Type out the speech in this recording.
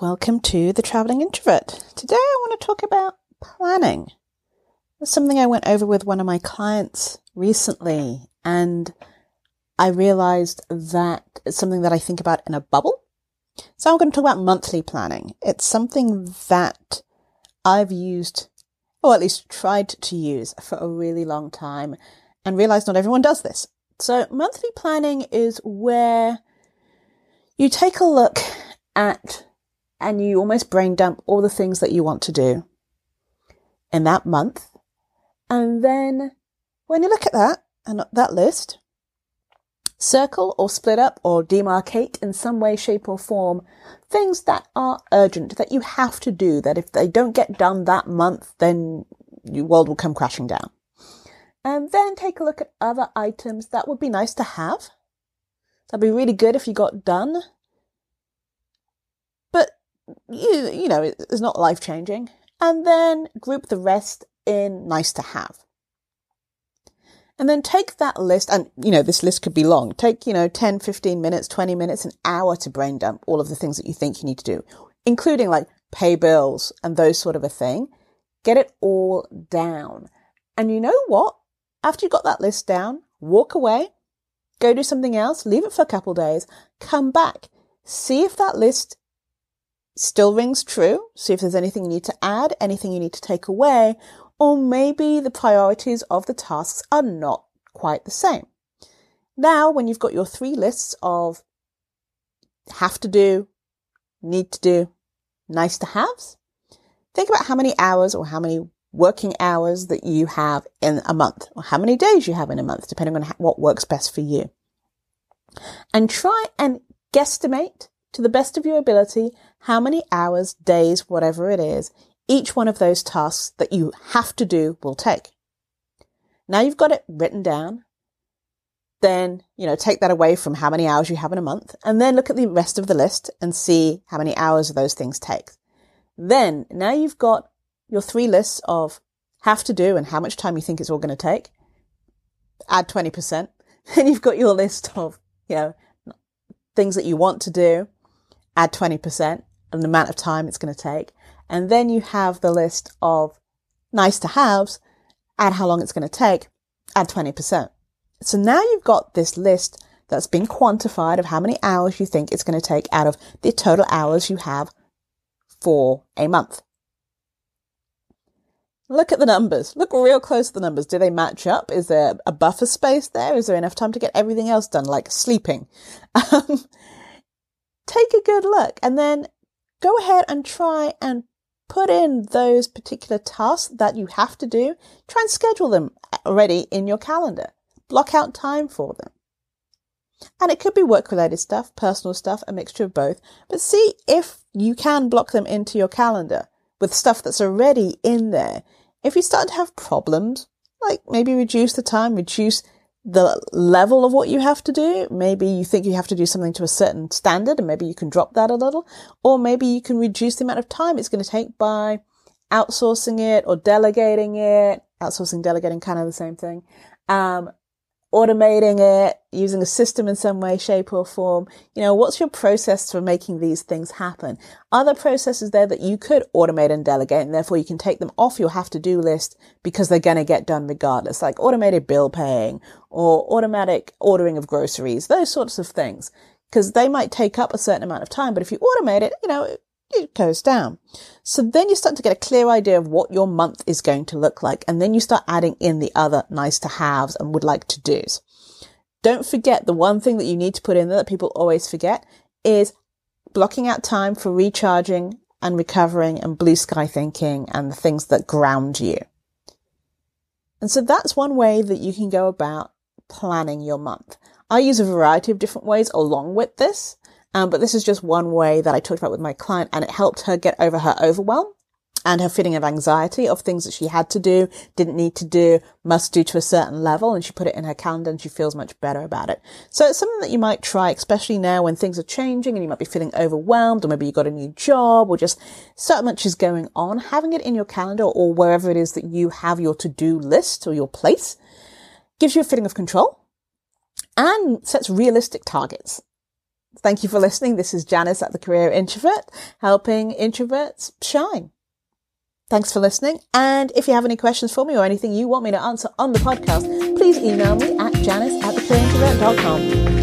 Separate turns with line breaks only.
welcome to The Traveling Introvert. Today I want to talk about planning. It's something I went over with one of my clients recently, and I realized that it's something that I think about in a bubble. So I'm going to talk about monthly planning. It's something that I've used, or at least tried to use for a really long time, and realized not everyone does this. So monthly planning is where you take a look at and you almost brain dump all the things that you want to do in that month. And then when you look at that and that list, circle or split up or demarcate in some way, shape or form things that are urgent that you have to do that if they don't get done that month, then your world will come crashing down. And then take a look at other items that would be nice to have. That'd be really good if you got done you, you know, it's not life changing. And then group the rest in nice to have. And then take that list, and you know, this list could be long. Take, you know, 10, 15 minutes, 20 minutes, an hour to brain dump all of the things that you think you need to do, including like pay bills and those sort of a thing. Get it all down. And you know what? After you got that list down, walk away, go do something else, leave it for a couple days, come back, see if that list still rings true. See if there's anything you need to add, anything you need to take away, or maybe the priorities of the tasks are not quite the same. Now, when you've got your three lists of have to do, need to do, nice to haves, think about how many hours or how many working hours that you have in a month or how many days you have in a month, depending on what works best for you. And try and guesstimate to the best of your ability how many hours, days, whatever it is, each one of those tasks that you have to do will take. Now you've got it written down. Then, you know, take that away from how many hours you have in a month and then look at the rest of the list and see how many hours those things take. Then now you've got your three lists of have to do and how much time you think it's all going to take. Add 20%. Then you've got your list of, you know, things that you want to do add 20% the amount of time it's going to take. And then you have the list of nice to haves, add how long it's going to take, add 20%. So now you've got this list that's been quantified of how many hours you think it's going to take out of the total hours you have for a month. Look at the numbers. Look real close to the numbers. Do they match up? Is there a buffer space there? Is there enough time to get everything else done, like sleeping? Um, take a good look and then go ahead and try and put in those particular tasks that you have to do. Try and schedule them already in your calendar. Block out time for them. And it could be work related stuff, personal stuff, a mixture of both. But see if you can block them into your calendar with stuff that's already in there. If you start to have problems, like maybe reduce the time, reduce the level of what you have to do. Maybe you think you have to do something to a certain standard and maybe you can drop that a little, or maybe you can reduce the amount of time it's going to take by outsourcing it or delegating it. Outsourcing, delegating, kind of the same thing. Um, automating it, using a system in some way, shape or form. You know, what's your process for making these things happen? Are there processes there that you could automate and delegate and therefore you can take them off your have to do list because they're going to get done regardless, like automated bill paying or automatic ordering of groceries, those sorts of things. Because they might take up a certain amount of time, but if you automate it, you know, it goes down. So then you start to get a clear idea of what your month is going to look like. And then you start adding in the other nice to haves and would like to do's. Don't forget the one thing that you need to put in there that people always forget is blocking out time for recharging and recovering and blue sky thinking and the things that ground you. And so that's one way that you can go about planning your month. I use a variety of different ways along with this. Um, but this is just one way that I talked about with my client and it helped her get over her overwhelm and her feeling of anxiety of things that she had to do, didn't need to do, must do to a certain level. And she put it in her calendar and she feels much better about it. So it's something that you might try, especially now when things are changing and you might be feeling overwhelmed or maybe you got a new job or just so much is going on. Having it in your calendar or wherever it is that you have your to-do list or your place gives you a feeling of control and sets realistic targets Thank you for listening. This is Janice at the Career Introvert, helping introverts shine. Thanks for listening. And if you have any questions for me or anything you want me to answer on the podcast, please email me at janice at thecareerintrovert.com.